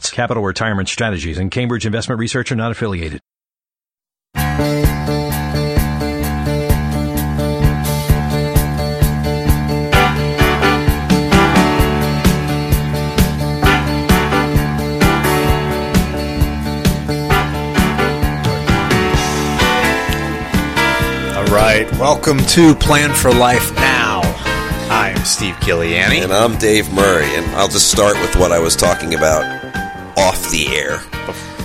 Capital Retirement Strategies and Cambridge Investment Research are not affiliated. All right, welcome to Plan for Life Now. I'm Steve Killiani. And I'm Dave Murray, and I'll just start with what I was talking about off the air.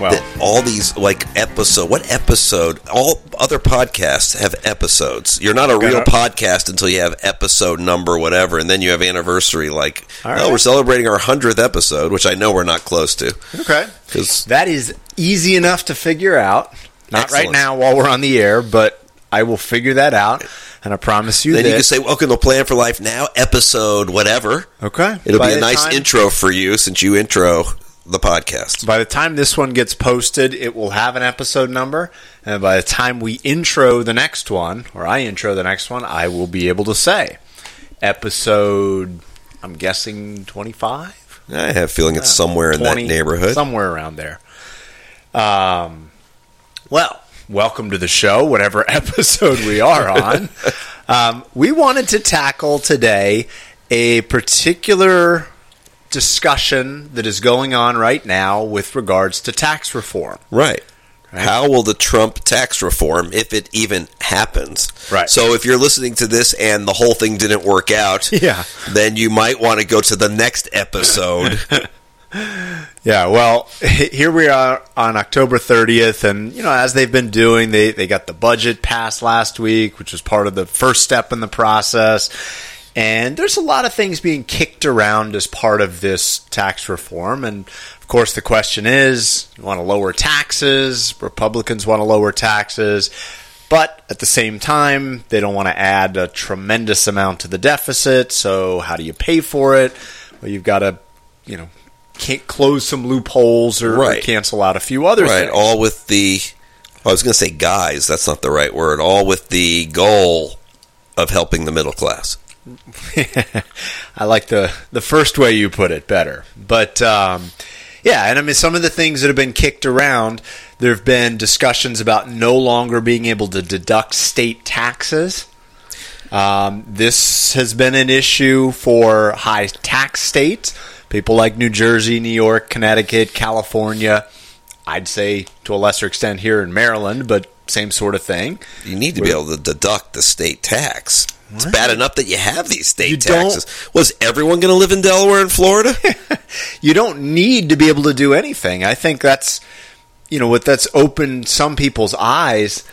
Well, That all these like episode, what episode? All other podcasts have episodes. You're not a real podcast until you have episode number, whatever, and then you have anniversary. Like, All oh, right. we're celebrating our hundredth episode, which I know we're not close to. okay. Because That is easy enough to figure out. Not right now while we're on the air, but I will figure that out, and I promise you then you can say, "Welcome to Plan for Life Now, episode whatever." okay. It'll By be a nice time- intro for you since you intro the podcast. By the time this one gets posted, it will have an episode number, and by the time we intro the next one, or I intro the next one, I will be able to say episode. I'm guessing twenty-five. I have a feeling it's somewhere in that neighborhood. somewhere around there. Um, well, welcome to the show, whatever episode we are on. um, we wanted to tackle today a particular discussion that is going on right now with regards to tax reform. Right. How will the Trump tax reform, if it even happens? Right. So if you're listening to this and the whole thing didn't work out, Yeah. then you might want to go to the next episode. Yeah, well, here we are on October 30th, and you know, as they've been doing, they they got the budget passed last week, which was part of the first step in the process. And there's a lot of things being kicked around as part of this tax reform, and of course, the question is: you want to lower taxes? Republicans want to lower taxes. But at the same time, they don't want to add a tremendous amount to the deficit. So how do you pay for it? Well, you've got to, you know, can't close some loopholes or, or cancel out a few other right. things. All with the, I was going to say guys, that's not the right word. All with the goal of helping the middle class. I like the the first way you put it better. But um, yeah, and I mean some of the things that have been kicked around. There have been discussions about no longer being able to deduct state taxes. Um, this has been an issue for high tax states, people like New Jersey, New York, Connecticut, California. I'd say to a lesser extent here in Maryland, but same sort of thing. You need to be able to deduct the state tax. It's bad enough that you have these state You don't- taxes. Was everyone going to live in Delaware and Florida? you don't need to be able to do anything. I think that's you know what that's opened some people's eyes.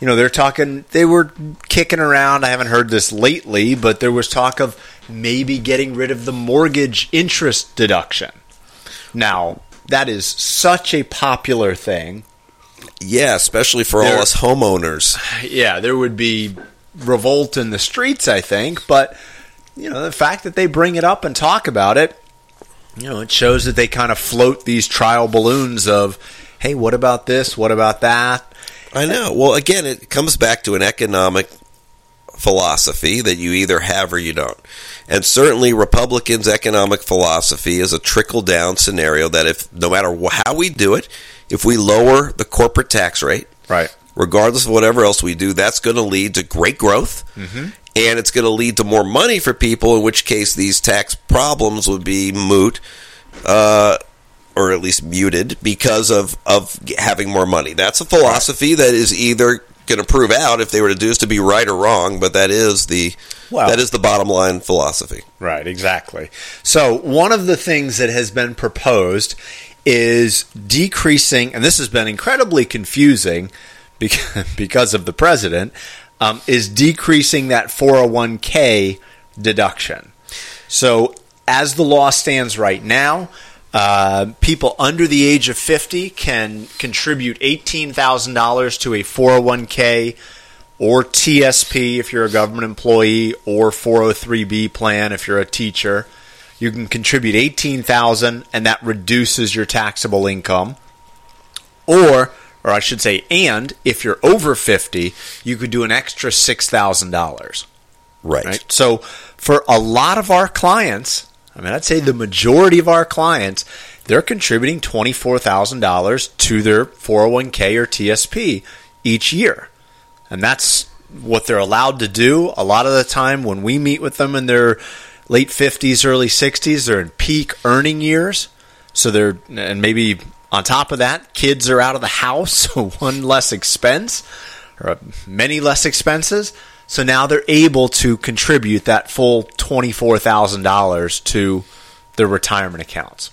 You know, they're talking they were kicking around. I haven't heard this lately, but there was talk of maybe getting rid of the mortgage interest deduction. Now, that is such a popular thing. yeah, especially for all us homeowners. Yeah, there would be revolt in the streets, I think, but you know, the fact that they bring it up and talk about it, you know, it shows that they kind of float these trial balloons of, hey, what about this? What about that? I know. Well, again, it comes back to an economic philosophy that you either have or you don't. And certainly, Republicans' economic philosophy is a trickle down scenario that if no matter how we do it, if we lower the corporate tax rate, Right. Regardless of whatever else we do, that's going to lead to great growth. And it's going to lead to more money for people, in which case these tax problems would be moot. Uh, or at least muted because of of having more money. That's a philosophy that is either going to prove out if they were to do this to be right or wrong, but that is the Well- that is the bottom line philosophy. Right, exactly. So, one of the things that has been proposed is decreasing, and this has been incredibly confusing because, of the president, um, is decreasing that 401k deduction. So, as the law stands right now, Uh, people under the age of 50 can contribute $18,000 to a 401k or TSP if you're a government employee or 403b plan if you're a teacher. You can contribute 18,000 and that reduces your taxable income. Or or I should say and if you're over 50, you could do an extra $6,000. Right. Right? So for a lot of our clients, I mean, I'd say the majority of our clients, they're contributing $24,000 to their 401k or TSP each year. And that's what they're allowed to do. A lot of the time when we meet with them in their late 50s, early 60s, they're in peak earning years. So they're, and maybe on top of that, kids are out of the house, so one less expense, or many less expenses. So now they're able to contribute that full $24,000 to their retirement accounts.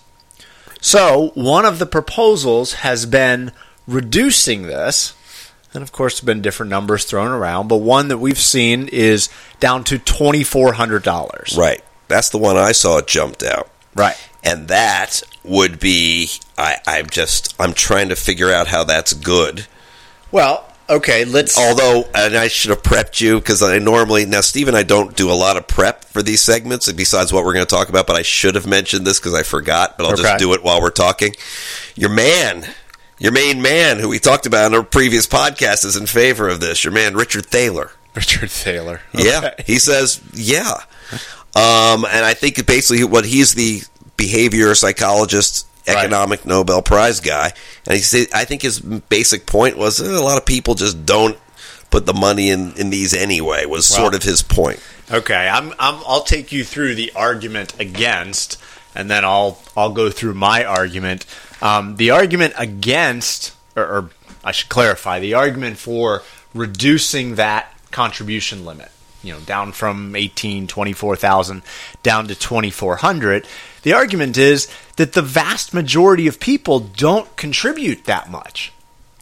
So one of the proposals has been reducing this. And of course, there have been different numbers thrown around, but one that we've seen is down to $2,400. Right. That's the one I saw jumped out. Right. And that would be I, I'm just I'm trying to figure out how that's good. Well, okay, let's. Although, and I should have prepped you because I normally now Steve and I don't do a lot of prep for these segments besides what we're going to talk about. But I should have mentioned this because I forgot. But I'll Okay. just do it while we're talking. Your man, your main man, who we talked about in a previous podcast, is in favor of this. Your man, Richard Thaler. Richard Thaler. Yeah, he says yeah, um, and I think basically what he's the behavior psychologist, Right. economic Nobel Prize guy, and he said I think his basic point was eh, a lot of people just don't put the money in in these anyway. Was Well- sort of his point. Okay, I'm, I'm I'll take you through the argument against, and then I'll I'll go through my argument. Um, the argument against, or, or I should clarify, the argument for reducing that contribution limit, you know, down from 18, 24,000 down to 2,400. The argument is that the vast majority of people don't contribute that much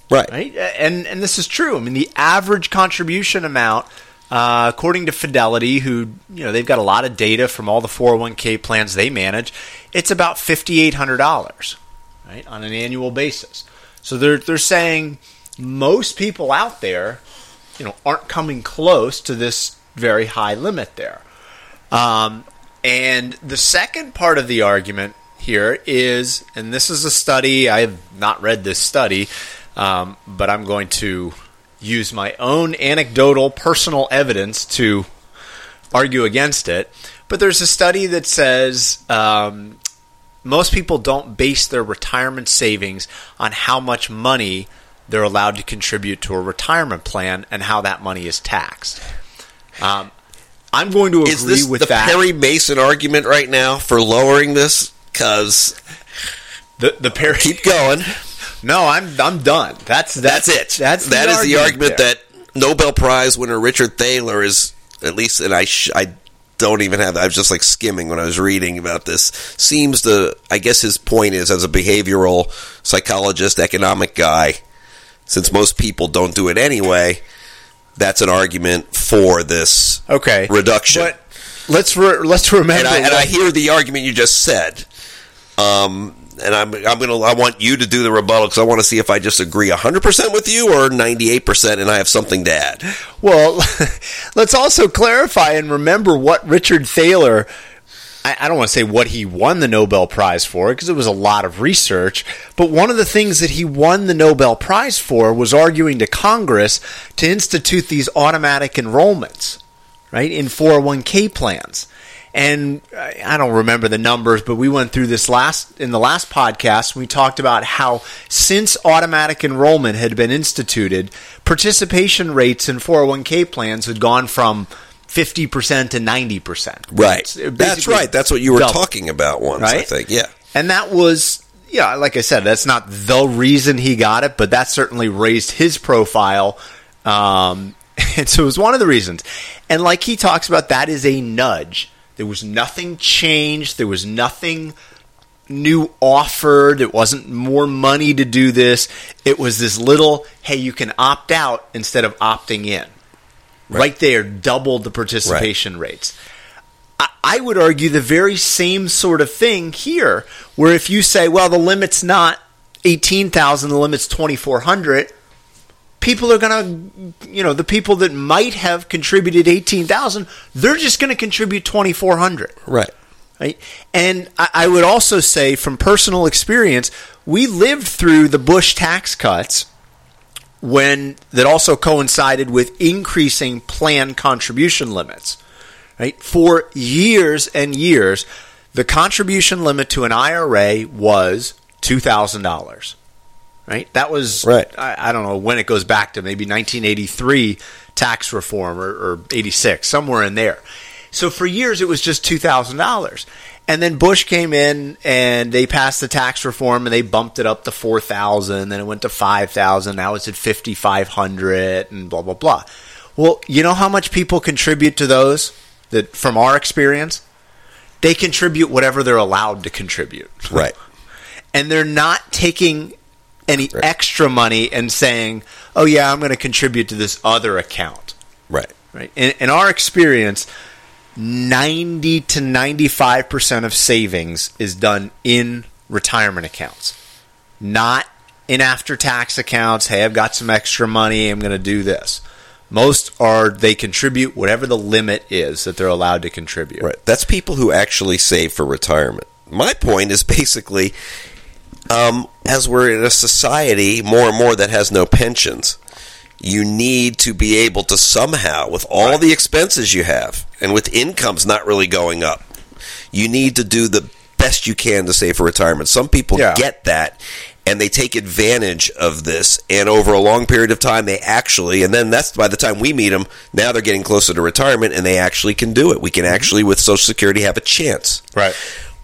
Right. right? And and this is true. I mean, the average contribution amount, uh, according to Fidelity, who you know they've got a lot of data from all the 401k plans they manage, it's about fifty eight hundred dollars, right, on an annual basis. So they're they're saying most people out there, you know, aren't coming close to this very high limit there. Um, and the second part of the argument here is, and this is a study, I have not read this study, um, but I'm going to use my own anecdotal personal evidence to argue against it. But there's a study that says um, most people don't base their retirement savings on how much money they're allowed to contribute to a retirement plan and how that money is taxed. Um, I'm going to agree Is this with the that. Perry Mason argument right now for lowering this? Because the the Perry. keep going. No, I'm I'm done. That's That's, that's, it. That's that is the argument there. that Nobel Prize winner Richard Thaler is at least, and I sh- I don't even have. I was just like skimming when I was reading about this. Seems to, I guess his point is as a behavioral psychologist, economic guy, since most people don't do it anyway. That's an argument for this okay reduction. But let's re- let's remember. and I, and I hear the argument you just said. Um, and I'm I'm gonna I want you to do the rebuttal because I want to see if I just agree 100 percent with you or 98 percent, and I have something to add. Well, let's also clarify and remember what Richard Thaler. I, I don't want to say what he won the Nobel Prize for because it was a lot of research. But one of the things that he won the Nobel Prize for was arguing to Congress to institute these automatic enrollments, right, in 401k plans. And I don't remember the numbers, but we went through this last in the last podcast. We talked about how since automatic enrollment had been instituted, participation rates in 401k plans had gone from 50% to 90%. Right. That's right. That's what you were doubled. talking about once, I think. Yeah. And that was, yeah, like I said, that's not the reason he got it, but that certainly raised his profile. Um, and so it was one of the reasons. And like he talks about, that is a nudge. There was nothing changed. There was nothing new offered. It wasn't more money to do this. It was this little, hey, you can opt out instead of opting in. Right, there, doubled the participation rates. I, I would argue the very same sort of thing here, where if you say, well, the limit's not 18,000, the limit's 2,400, people are going to, you know, the people that might have contributed 18,000, they're just going to contribute 2,400. Right. Right? And I, I would also say, from personal experience, we lived through the Bush tax cuts when that also coincided with increasing plan contribution limits. Right? For years and years, the contribution limit to an IRA was two thousand dollars. Right? That was Right. I, I don't know when it goes back to maybe 1983 tax reform or, or 86 somewhere in there. So for years it was just two thousand dollars, and then Bush came in and they passed the tax reform and they bumped it up to four thousand. Then it went to five thousand. Now it's at fifty five hundred and blah blah blah. Well, you know how much people contribute to those that from our experience, they contribute whatever they're allowed to contribute. Right. and they're not taking any Right. extra money and saying, "Oh yeah, I'm going to contribute to this other account." Right. Right. In, in our experience, 90 to 95% of savings is done in retirement accounts, not in after tax accounts. Hey, I've got some extra money. I'm going to do this. Most are they contribute whatever the limit is that they're allowed to contribute. Right. That's people who actually save for retirement. My point is basically, um, as we're in a society more and more that has no pensions, you need to be able to somehow, with all the expenses you have, and with incomes not really going up, you need to do the best you can to save for retirement. Some people Yeah. get that. And they take advantage of this, and over a long period of time, they actually, and then that's by the time we meet them. Now they're getting closer to retirement, and they actually can do it. We can mm-hmm. actually, with Social Security, have a chance. Right.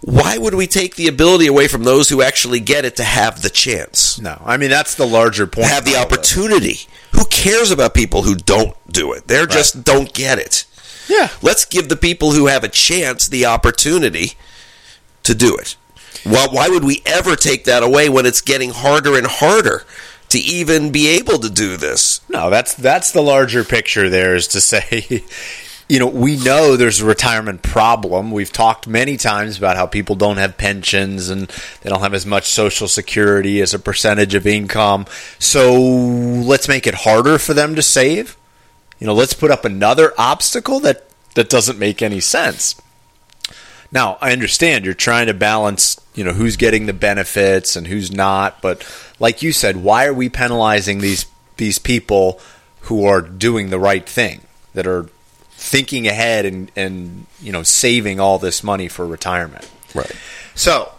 Why would we take the ability away from those who actually get it to have the chance, No, I mean that's the larger point. have the of all this. opportunity? Who cares about people who don't do it? They are just don't get it. Yeah. Let's give the people who have a chance the opportunity to do it. Well, why would we ever take that away when it's getting harder and harder to even be able to do this? No, that's that's the larger picture. There is to say, you know, we know there's a retirement problem. We've talked many times about how people don't have pensions and they don't have as much Social Security as a percentage of income. So let's make it harder for them to save. You know, let's put up another obstacle that that doesn't make any sense. Now, I understand you're trying to balance, you know, who's getting the benefits and who's not, but like you said, why are we penalizing these these people who are doing the right thing, that are thinking ahead and and you know, saving all this money for retirement? Right. So,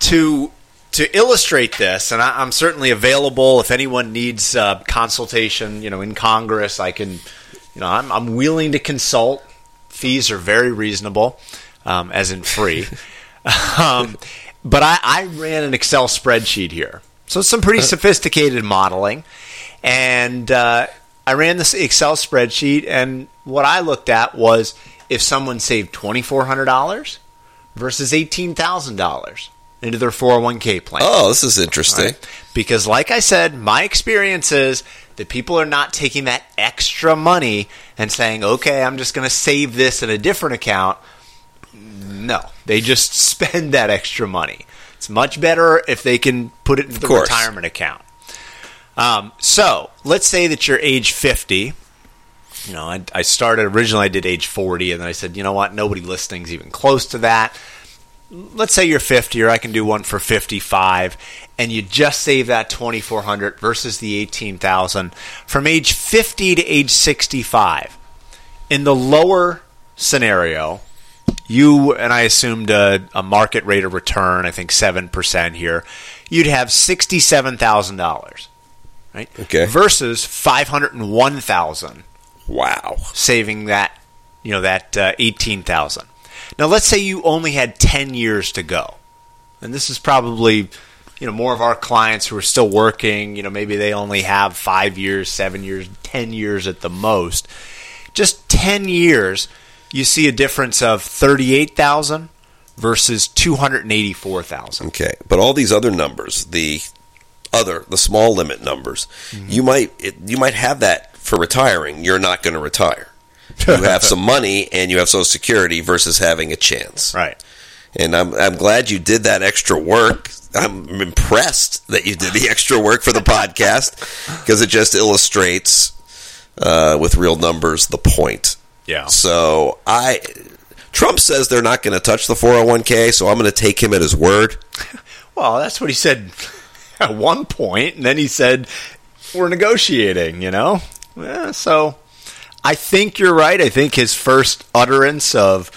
to to illustrate this, and I, I'm certainly available if anyone needs uh, consultation. You know, in Congress, I can. You know, I'm I'm willing to consult. Fees are very reasonable, um, as in free. um, but I, I ran an Excel spreadsheet here, so some pretty sophisticated modeling, and uh, I ran this Excel spreadsheet, and what I looked at was if someone saved twenty four hundred dollars versus $18,000 into their 401k plan. Oh, this is interesting. Right? Because, like I said, my experience is that people are not taking that extra money and saying, okay, I'm just going to save this in a different account. No, they just spend that extra money. It's much better if they can put it into the retirement account. Um, so, let's say that you're age 50 you know, I, I started originally. I did age forty, and then I said, you know what? Nobody listening's even close to that. Let's say you're fifty, or I can do one for fifty-five, and you just save that twenty-four hundred versus the eighteen thousand from age fifty to age sixty-five. In the lower scenario, you and I assumed a, a market rate of return. I think seven percent here. You'd have sixty-seven thousand dollars, right? Okay. Versus five hundred and one thousand Wow. saving that you know that uh, 18,000. Now let's say you only had 10 years to go. And this is probably you know more of our clients who are still working, you know maybe they only have 5 years, 7 years, 10 years at the most. Just 10 years you see a difference of 38,000 versus 284,000. Okay, but all these other numbers, the other, the small limit numbers, Mm-hmm. you might it, you might have that for retiring. You're not going to retire. You have some money and you have Social Security versus having a chance. Right. And I'm I'm glad you did that extra work. I'm impressed that you did the extra work for the podcast because it just illustrates uh, with real numbers the point. Yeah. So I Trump says they're not going to touch the 401k, so I'm going to take him at his word. Well, that's what he said at one point, and then he said we're negotiating. You know, yeah, so I think you're right. I think his first utterance of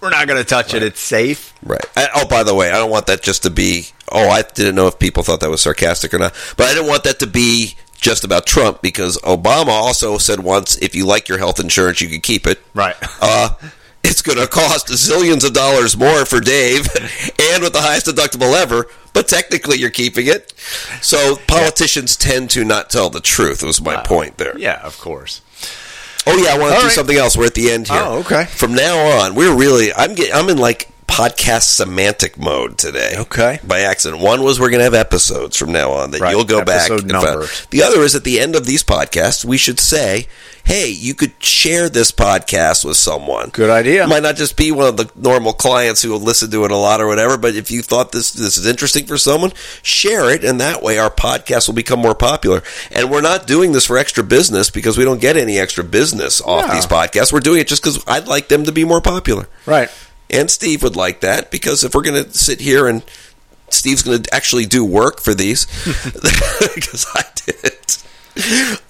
"we're not going to touch it; it's safe." Right. I, oh, by the way, I don't want that just to be. Oh, I didn't know if people thought that was sarcastic or not, but I didn't want that to be just about Trump because Obama also said once, if you like your health insurance, you can keep it. Right. Uh, it's going to cost zillions of dollars more for Dave, and with the highest deductible ever. But technically, you're keeping it. So politicians yeah. tend to not tell the truth. Was my uh, point there? Yeah, of course. Oh yeah, I want to do right. something else. We're at the end here. Oh, okay. From now on, we're really. I'm getting. I'm in like podcast semantic mode today. Okay. By accident. One was we're going to have episodes from now on that right. you'll go Episode back. Numbers. The other is at the end of these podcasts, we should say, hey, you could share this podcast with someone. Good idea. It might not just be one of the normal clients who will listen to it a lot or whatever, but if you thought this this is interesting for someone, share it, and that way our podcast will become more popular. And we're not doing this for extra business because we don't get any extra business off yeah. these podcasts. We're doing it just because I'd like them to be more popular. Right and Steve would like that because if we're going to sit here and Steve's going to actually do work for these because I did.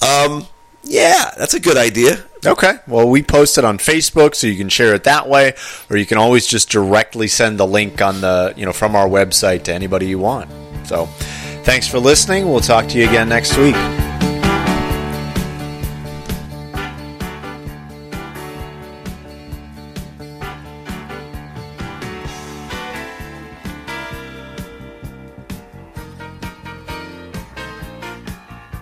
Um, yeah, that's a good idea. Okay. Well, we post it on Facebook, so you can share it that way, or you can always just directly send the link on the you know from our website to anybody you want. So, thanks for listening. We'll talk to you again next week.